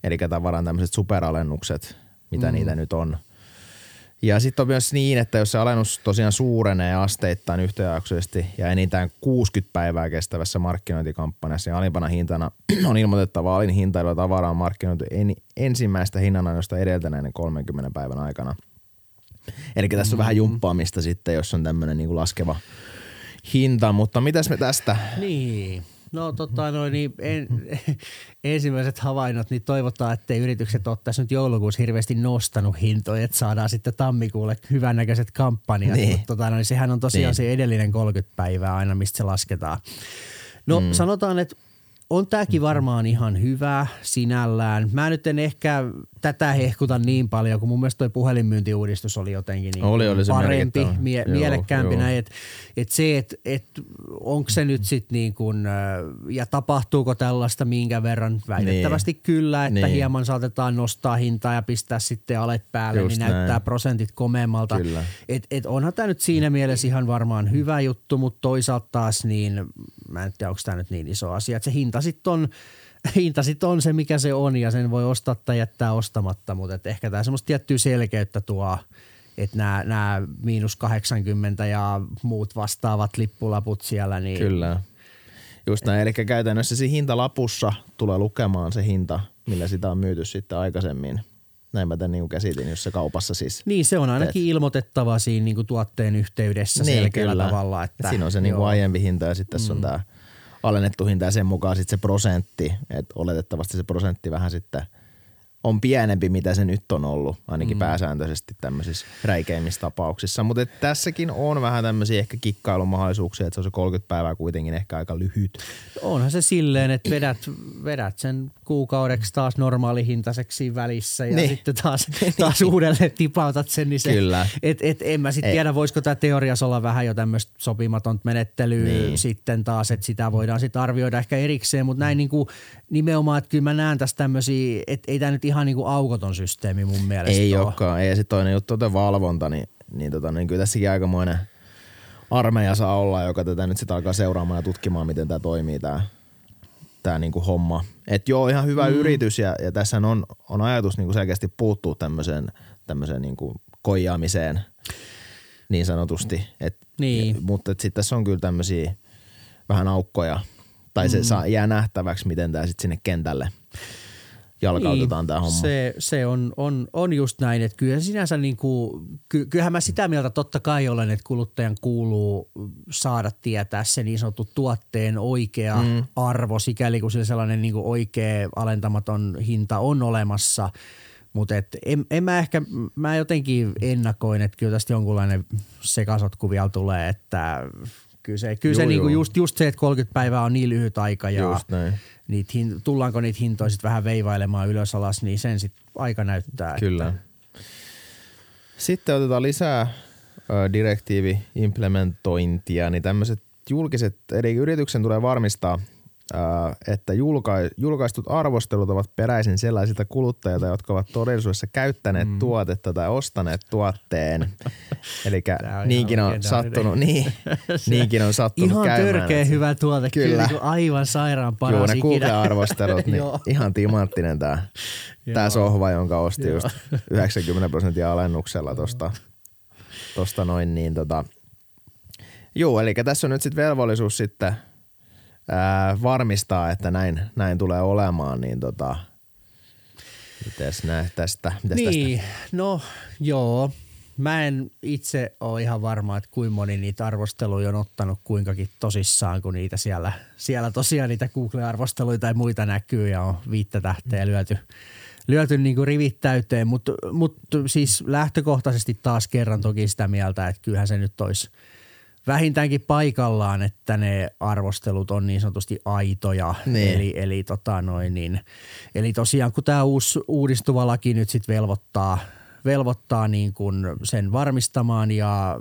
Eli tavaran tämmöiset superalennukset, mitä mm. niitä nyt on – ja sitten on myös niin, että jos se alennus tosiaan suurenee asteittain yhtäjaksoisesti ja enintään 60 päivää kestävässä markkinointikampanjassa, niin alimpana hintana [CLEARS THROAT] on ilmoitettava alin hinta, jolla tavara on markkinoitu en, ensimmäistä hinnanannosta edeltäneen 30 päivän aikana. Eli tässä on mm. vähän jumppaamista sitten, jos on tämmöinen niin laskeva hinta, mutta mitäs me tästä? Niin. No tota noin, niin en, [LAUGHS] ensimmäiset havainnot, niin toivotaan, että yritykset ole tässä nyt joulukuussa hirveästi nostanut hintoja, että saadaan sitten tammikuulle hyvännäköiset kampanjat. Niin. Mutta tota noin, sehän on tosiaan niin. se edellinen 30 päivää aina, mistä se lasketaan. No mm. sanotaan, että on tämäkin varmaan ihan hyvä sinällään. Mä nyt en ehkä tätä hehkuta niin paljon, kun mun mielestä toi puhelinmyyntiuudistus oli jotenkin niin Oli, oli se parempi, mie- Joo, mielekkäämpi joo. näin. Että et se, että et onko se nyt sitten niin kuin, ja tapahtuuko tällaista minkä verran, väitettävästi niin. kyllä, että Niin. hieman saatetaan nostaa hintaa ja pistää sitten alet päälle, Just niin näyttää näin. prosentit komeammalta. Kyllä. Et, et onhan tämä nyt siinä mielessä ihan varmaan hyvä juttu, mutta toisaalta taas niin, mä en tiedä onko tämä nyt niin iso asia, että se hinta sitten on, [LAUGHS] hinta sit on se mikä se on ja sen voi ostaa tai jättää ostamatta, mutta et ehkä tämä semmoista tiettyä selkeyttä tuo, että nämä miinus 80 ja muut vastaavat lippulaput siellä, niin Kyllä. Just näin, eli käytännössä siinä hintalapussa tulee lukemaan se hinta, millä sitä on myyty sitten aikaisemmin. Näin mä tämän niin käsitin, jos se kaupassa siis. Niin, se on ainakin ilmoitettava siinä niinku tuotteen yhteydessä niin, selkeällä tavalla. Että, Et siinä on se niin joo. aiempi hinta ja sitten tässä mm. on tämä alennettu hinta ja sen mukaan sitten se prosentti. Että oletettavasti se prosentti vähän sitten on pienempi, mitä se nyt on ollut, ainakin mm. pääsääntöisesti tämmöisissä räikeimmissä tapauksissa. Mutta tässäkin on vähän tämmöisiä ehkä kikkailumahdollisuuksia, että se on se 30 päivää kuitenkin ehkä aika lyhyt. Onhan se silleen, että vedät, vedät sen kuukaudeksi taas normaalihintaiseksi välissä ja Niin. niin. sitten taas, [LAUGHS] taas uudelleen tipautat sen. Niin se, Kyllä. Et, et en mä sitten tiedä, voisiko tämä teoriassa olla vähän jo tämmöistä sopimatonta menettelyä Niin. niin. sitten taas, että sitä voidaan sitten arvioida ehkä erikseen, mutta näin niinku, nimenomaan, että kyllä mä näen tässä tämmöisiä, että ei tämä nyt ihan niinku aukoton systeemi mun mielestä Ei ole. olekaan. Ei. Ja sitten toinen juttu on valvonta, niin, niin, tota, niin kyllä tässäkin aikamoinen armeija saa olla, joka tätä nyt sitten alkaa seuraamaan ja tutkimaan, miten tämä toimii tämä tää niinku homma. Et joo, ihan hyvä mm. yritys ja, ja tässä on, on ajatus niinku selkeästi puuttua tämmöiseen, tämmöiseen niinku koijaamiseen niin sanotusti. Et, Niin. Mutta sitten tässä on kyllä tämmöisiä vähän aukkoja. Tai se saa, jää nähtäväksi, miten tämä sitten sinne kentälle jalkautetaan Niin, tämä homma. Se, se on, on, on just näin, että kyllä sinänsä niin kuin, ky, kyllähän mä sitä mieltä totta kai olen, että kuluttajan kuuluu saada tietää se niin sanottu tuotteen oikea mm. arvo, sikäli kun sillä sellainen niin kuin oikea alentamaton hinta on olemassa. Mutta en, en mä ehkä, mä jotenkin ennakoin, että kyllä tästä jonkunlainen sekasotku vielä tulee, että kyllä se, kyllä se Joo, niinku joo. just, just se, että 30 päivää on niin lyhyt aika ja Just näin. niitä hin, tullaanko niitä hintoja sitten vähän veivailemaan ylös alas, niin sen sitten aika näyttää. Kyllä. Sitten otetaan lisää ö, direktiivi-implementointia, niin tämmöiset julkiset, eli yrityksen tulee varmistaa, että julkai, julkaistut arvostelut ovat peräisin sellaisilta kuluttajilta, jotka ovat todellisuudessa käyttäneet mm. tuotetta tai ostaneet tuotteen. [LAUGHS] Eli niinkin ihan on sattunut, niin, [LAUGHS] niinkin on sattunut Ihan käymään. törkeä että- hyvä tuote, kyllä, Kyllä. niin aivan sairaan paras [LAUGHS] Joo, ne. Google-arvostelut, niin ihan timanttinen tää Joo. sohva, jonka osti just 90 prosenttia alennuksella tosta, tosta noin niin tota. Joo, eli tässä on nyt sitten velvollisuus sitten ää, varmistaa, että näin, näin tulee olemaan, niin tota, mites nää tästä, mitäs Niin, no joo. Mä en itse ole ihan varma, että kuinka moni niitä arvosteluja on ottanut kuinkakin tosissaan, kun niitä siellä, siellä tosiaan niitä Google-arvosteluita tai muita näkyy ja on viittä tähteä lyöty, lyöty niin kuin rivit täyteen. Mutta mut siis lähtökohtaisesti taas kerran toki sitä mieltä, että kyllähän se nyt olisi vähintäänkin paikallaan, että ne arvostelut on niin sanotusti aitoja. Niin. Eli, eli, tota noin, niin, eli tosiaan kun tämä uusi uudistuva laki nyt sitten velvoittaa, velvoittaa niin kuin sen varmistamaan ja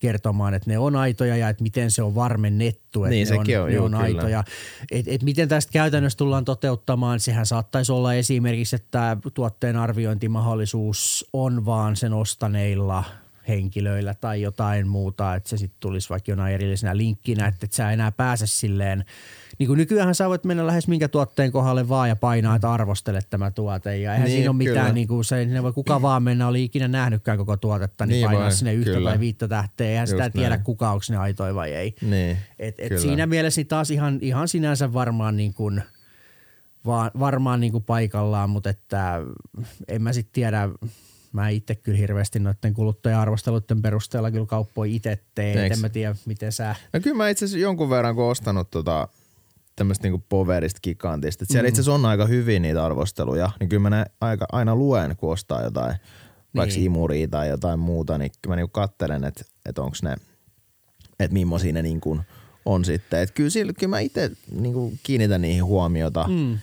kertomaan, että ne on aitoja ja että miten se on varmennettu, että Niin, ne on, on, ne juu, on aitoja. Et, et miten tästä käytännössä tullaan toteuttamaan, sehän saattaisi olla esimerkiksi, että tuotteen arviointimahdollisuus on vaan sen ostaneilla henkilöillä tai jotain muuta, että se sitten tulisi vaikka jonain erillisenä linkkinä, että et sä enää pääse silleen, niin kuin nykyään sä voit mennä lähes minkä tuotteen kohdalle vaan ja painaa, että arvostele tämä tuote ja eihän Niin, siinä ole kyllä. mitään, niin kuin se, sinne voi kuka vaan mennä, oli ikinä nähnytkään koko tuotetta, niin, Niin painaa voi, sinne yhtä kyllä. tai viittä tähteä, eihän sitä Just tiedä näin. kuka, onko ne aitoja vai ei. Niin, Et, et kyllä. siinä mielessä taas ihan, ihan sinänsä varmaan niin kuin, va, varmaan niin kuin paikallaan, mutta että en mä sitten tiedä, mä itse kyllä hirveästi noiden kuluttaja-arvosteluiden perusteella kyllä kauppoi itse Eiks? en mä tiedä miten sä. No kyllä mä itse asiassa jonkun verran kun ostanut tota, tämmöistä niinku poverista gigantista. Et siellä itse asiassa on aika hyvin niitä arvosteluja, niin kyllä mä ne aika, aina luen, kun ostaa jotain, vaikka Niin. imuria tai jotain muuta, niin kyllä mä niinku kattelen, että et onko ne, että millaisia ne niinku on sitten. Et kyllä, sillä, kyllä mä itse niin kiinnitän niihin huomiota. Mm.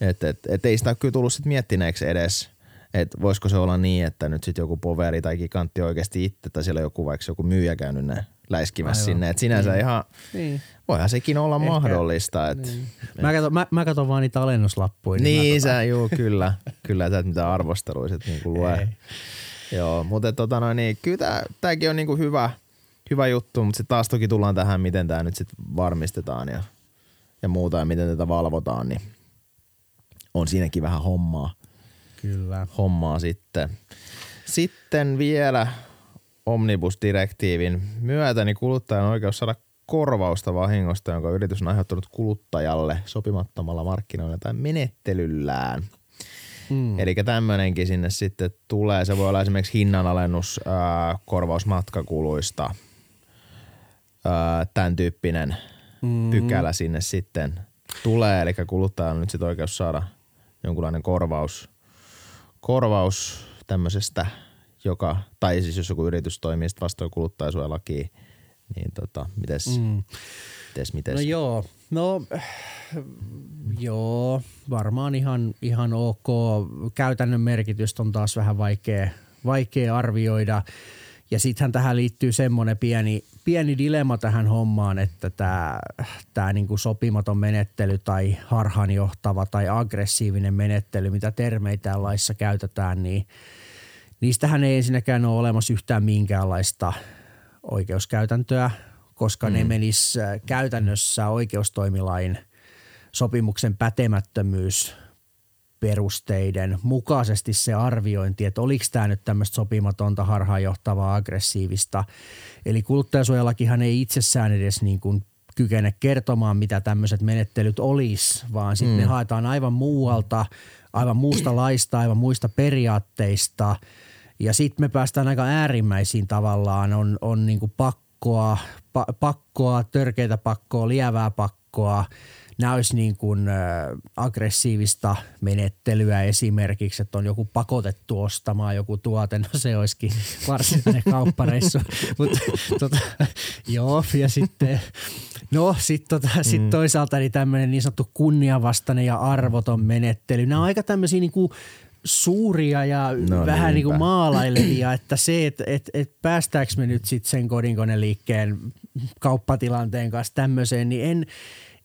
Että et, et ei sitä kyllä tullut sit miettineeksi edes, että voisiko se olla niin, että nyt sitten joku poveri tai gigantti oikeasti itse tai siellä joku vaikka joku myyjä käynyt ne läiskimässä Aivan. sinne. Että sinänsä Niin. ihan, Niin. voihan sekin olla Ehkä- mahdollista. Et, Niin. Mä, katon, mä, mä katon vaan niitä alennuslappuja. niin, mä sä, juu, kyllä. Kyllä sä et mitään arvosteluiset niin lue. Ei. Joo, mutta tota noin, niin, kyllä tää, tääkin on niinku hyvä, hyvä juttu, mutta sitten taas toki tullaan tähän, miten tämä nyt sitten varmistetaan ja, ja muuta ja miten tätä valvotaan, niin on siinäkin vähän hommaa, Kyllä. hommaa sitten. Sitten vielä Omnibus-direktiivin myötä niin kuluttajan oikeus saada korvausta vahingosta, jonka yritys on aiheuttanut kuluttajalle sopimattomalla markkinoilla tai menettelyllään. Mm. Eli tämmöinenkin sinne sitten tulee. Se voi olla esimerkiksi hinnanalennus, ää, korvaus matkakuluista, ää, tämän tyyppinen Mm. pykälä sinne sitten tulee. Eli kuluttajalla on nyt sitten oikeus saada jonkunlainen korvaus, korvaus tämmöisestä, joka, tai siis jos joku yritys toimii sitten vastoin kuluttajasuojalakia, niin tota, mites, Mm. mites, mites? No joo, no joo, varmaan ihan, ihan ok. Käytännön merkitystä on taas vähän vaikea, vaikea arvioida. Ja sittenhän tähän liittyy semmoinen pieni, pieni dilemma tähän hommaan, että tämä, tämä niinku sopimaton menettely tai harhaanjohtava tai aggressiivinen menettely, mitä termeitä laissa käytetään, niin niistähän ei ensinnäkään ole olemassa yhtään minkäänlaista oikeuskäytäntöä, koska mm. ne menis käytännössä oikeustoimilain sopimuksen pätemättömyys perusteiden mukaisesti se arviointi, että oliko tämä nyt tämmöistä sopimatonta, harhaanjohtavaa, aggressiivista. Eli kuluttajasuojalakihan ei itsessään edes niin kuin kykene kertomaan, mitä tämmöiset menettelyt olisi, vaan sitten mm. ne haetaan aivan muualta, aivan muusta laista, aivan muista periaatteista. Ja sitten me päästään aika äärimmäisiin tavallaan, on, on niin kuin pakkoa, pa, pakkoa, törkeitä pakkoa, lievää pakkoa. Nämä olisi niin kuin, aggressiivista menettelyä esimerkiksi, että on joku pakotettu ostamaan joku tuote, no se olisikin varsinainen [LAUGHS] kauppareissu. Mutta tota, joo, ja sitten No sitten tota, sit toisaalta niin tämmöinen niin sanottu kunnianvastainen ja arvoton menettely. Nämä on aika tämmöisiä niinku suuria ja No vähän niinku niinpä. maalailevia, että se, että et, et päästäänkö me nyt sitten sen kodinkoneliikkeen kauppatilanteen kanssa tämmöiseen, niin en,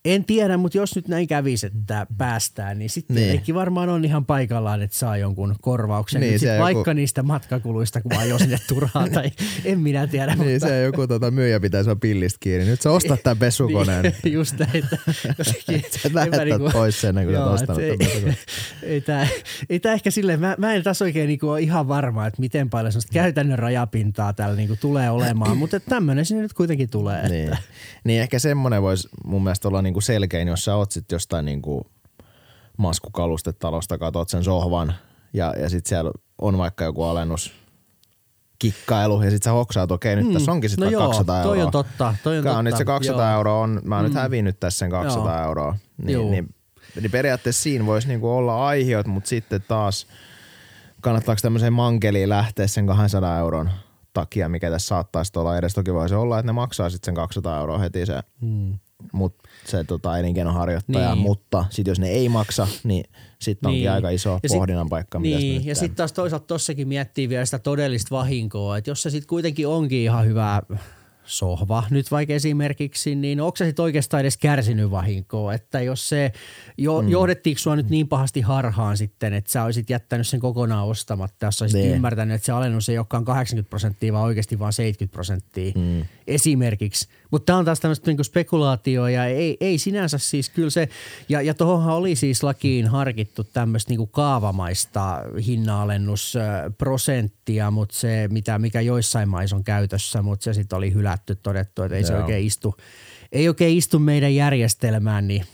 en tiedä, mutta jos nyt näin kävisi, että päästään, niin sitten Niin. niin. varmaan on ihan paikallaan, että saa jonkun korvauksen. Niin, sit joku- vaikka niistä matkakuluista, kun ajaa sinne [LAUGHS] turhaan, tai en minä tiedä. Niin mutta... se joku tota, myyjä pitäisi olla pillistä kiinni. Nyt sä ostat tämän pesukoneen. [LAUGHS] Niin, just näin, että jotenkin [LAUGHS] Sä lähettät pois sen niinku- joo, ostanut ei, ei, tää, ei tää ehkä silleen, mä, mä en taas oikein niinku ole ihan varma, että miten paljon semmoista käytännön rajapintaa täällä niinku tulee olemaan, mutta tämmöinen sinne nyt kuitenkin tulee. Niin. Että, niin ehkä semmoinen voisi mun mielestä olla niinku selkein, jos sä oot sit jostain niinku maskukalustetalosta, katot sen sohvan ja, ja sit siellä on vaikka joku alennus kikkailu ja sit sä hoksaat, okei nyt tässä onkin sit no vaikka joo, 200 euroa. toi on totta. Toi on Tää totta. nyt se 200 joo. euroa, on, mä oon nyt hävinnyt tässä sen 200 Joo. euroa. Niin, niin, niin periaatteessa siinä voisi niinku olla aiheut, mutta sitten taas kannattaako tämmöiseen mankeliin lähteä sen 200 euron takia, mikä tässä saattaisi olla edes. Toki voisi olla, että ne maksaa sitten sen 200 euroa heti se, Hmm. Mut, se tota, elinkeinoharjoittaja, Niin. mutta sitten jos ne ei maksa, niin sitten onkin Niin. aika iso Ja sit- pohdinnan paikka. mitäs me Niin, ja sitten taas toisaalta tossakin miettii vielä sitä todellista vahinkoa, että jos se sitten kuitenkin onkin ihan hyvä sohva nyt vaikka esimerkiksi, niin onko sä sitten oikeastaan edes kärsinyt vahinkoa? Että jos se, jo, mm. johdettiinko sua nyt niin pahasti harhaan sitten, että sä olisit jättänyt sen kokonaan ostamatta, jos olisit Niin. ymmärtänyt, että se alennus ei olekaan 80 prosenttia, vaan oikeasti vaan 70 prosenttia mm. esimerkiksi. Mutta tämä on taas tämmöistä niinku spekulaatioa ja ei, ei sinänsä siis kyllä se, ja, ja tuohonhan oli siis lakiin harkittu tämmöistä niinku kaavamaista hinnanalennusprosenttia, mutta se mitä, mikä joissain maissa on käytössä, mutta se sitten oli hylätty, todettu, että ei se Joo. oikein istu, ei oikein istu meidän järjestelmään, niin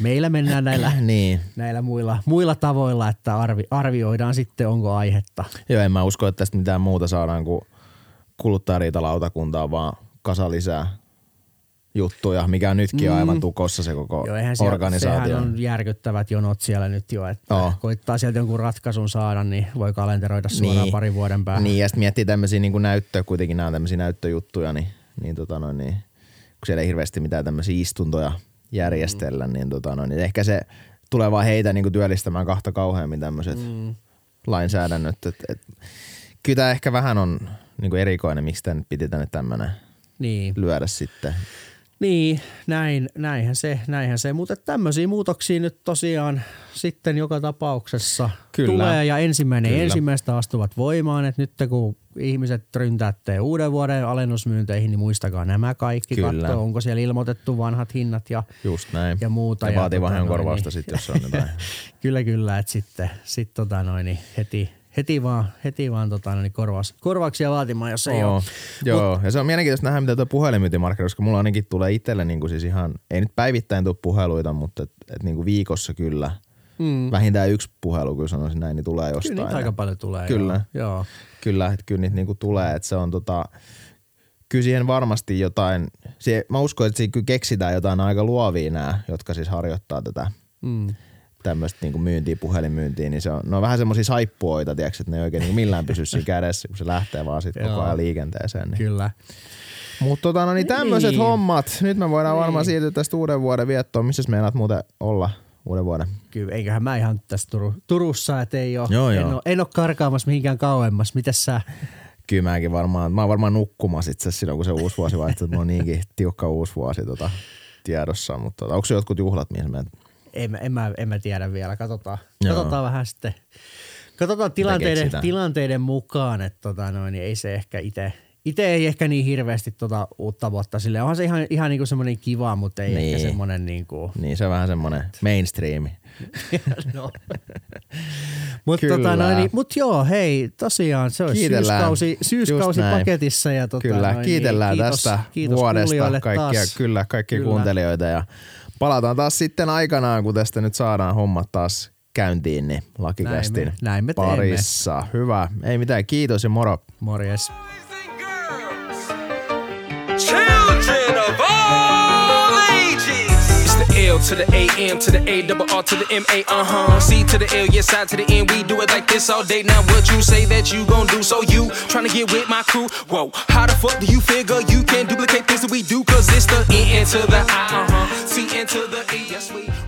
meillä mennään näillä, [CLEARS THROAT] niin. näillä muilla, muilla tavoilla, että arvi, arvioidaan sitten, onko aihetta. Joo, en mä usko, että tästä mitään muuta saadaan kuin kuluttajariitalautakuntaa, vaan kasa lisää juttuja, mikä on nytkin mm. aivan tukossa se koko Joo, eihän organisaatio. sehän on järkyttävät jonot siellä nyt jo, että oh. koittaa sieltä jonkun ratkaisun saada, niin voi kalenteroida suoraan Niin. parin vuoden päähän. Niin, ja sitten miettii tämmöisiä niin näyttöjä, kuitenkin nämä on tämmöisiä näyttöjuttuja, niin, niin, tota noin, niin kun siellä ei hirveästi mitään tämmöisiä istuntoja järjestellä, niin, tota, no, niin ehkä se tulee vaan heitä niin kuin työllistämään kahta kauheammin tämmöiset mm. lainsäädännöt. Et, et, kyllä tämä ehkä vähän on niin kuin erikoinen, miksi tämän piti tänne tämmöinen Niin. lyödä sitten. Niin, näin, näinhän se, näinhän se. Mutta tämmöisiä muutoksia nyt tosiaan sitten joka tapauksessa Kyllä. tulee ja ensimmäinen Kyllä. ensimmäistä astuvat voimaan, että nyt kun ihmiset ryntäätte uuden vuoden alennusmyynteihin, niin muistakaa nämä kaikki, Kyllä. katso onko siellä ilmoitettu vanhat hinnat ja, Just näin. ja muuta. Ja vaatii tota vahingonkorvausta noin, sitten, jos on jotain. [LAUGHS] Kyllä, kyllä, että sitten sit tota noin, niin heti, heti vaan, heti vaan tota noin, niin korvaus, korvauksia vaatimaan, jos ei Oo, ole. Joo, ja se on mielenkiintoista nähdä, mitä tuo puhelinmyyntimarkkina, koska mulla ainakin tulee itselle niin kuin siis ihan, ei nyt päivittäin tule puheluita, mutta et, et niin kuin viikossa kyllä. Mm. Vähintään yksi puhelu, kyllä sanoisin näin, niin tulee jostain. Kyllä niitä aika paljon tulee. Kyllä. Joo. joo. Kyllä, että kyllä niitä niinku tulee, että se on tota, kyllä siihen varmasti jotain, se, mä uskon, että siinä kyllä keksitään jotain aika luovia nämä, jotka siis harjoittaa tätä Mm. Tämmöistä niinku myyntiä, puhelinmyyntiä, niin se on, ne on vähän semmoisia saippuoita, tiedätkö, että ne ei oikein niinku millään pysy siinä kädessä, kun se lähtee vaan sitten koko ajan liikenteeseen. Niin. Kyllä. Mutta tota, no niin tämmöiset Niin. hommat. Nyt me voidaan Niin. varmaan siirtyä tästä uuden vuoden viettoon. Missä meinaat muuten olla uuden vuoden? Kyllä, eiköhän mä ihan tässä Turu, Turussa, että ei ole, Joo, en, joo. ole, en ole karkaamassa mihinkään kauemmas. Mitäs sä? Kyllä mäkin varmaan, mä oon varmaan nukkumassa itse silloin, kun se uusi vuosi vaihtuu. Mulla on niinkin tiukka uusi vuosi tota, tiedossa, mutta tota, onko se jotkut juhlat, mihin menet? En, en, mä, en mä tiedä vielä, katsotaan, Joo. katsotaan vähän sitten. Katsotaan tilanteiden, tilanteiden mukaan, että tota noin, niin ei se ehkä itse itse ei ehkä niin hirveästi tota uutta vuotta sille. Onhan se ihan, ihan niinku semmoinen kiva, mutta ei Niin. ehkä semmoinen niinku, Niin se on vähän semmoinen mainstreami. [LAUGHS] no. Mutta tota noin, niin, mut joo, hei, tosiaan se Kiitellään. syyskausi, syyskausi paketissa. Ja tota Kyllä, noin, kiitellään niin, kiitos, tästä kiitos vuodesta kaikkia, taas. kyllä, kaikkia Kyllä. kuuntelijoita ja palataan taas sitten aikanaan, kun tästä nyt saadaan hommat taas käyntiin, niin lakikästin Näin me- näin me teemme. parissa. Hyvä, ei mitään, kiitos ja moro. Morjes. L to the A M to the A double R to the M A uh huh. C to the L, yes, I to the N. We do it like this all day. Now what you say that you gon' do? So you tryna get with my crew? Whoa, how the fuck do you figure you can duplicate things that we do? Cause it's the N to the I, uh huh. C into the E, yes we.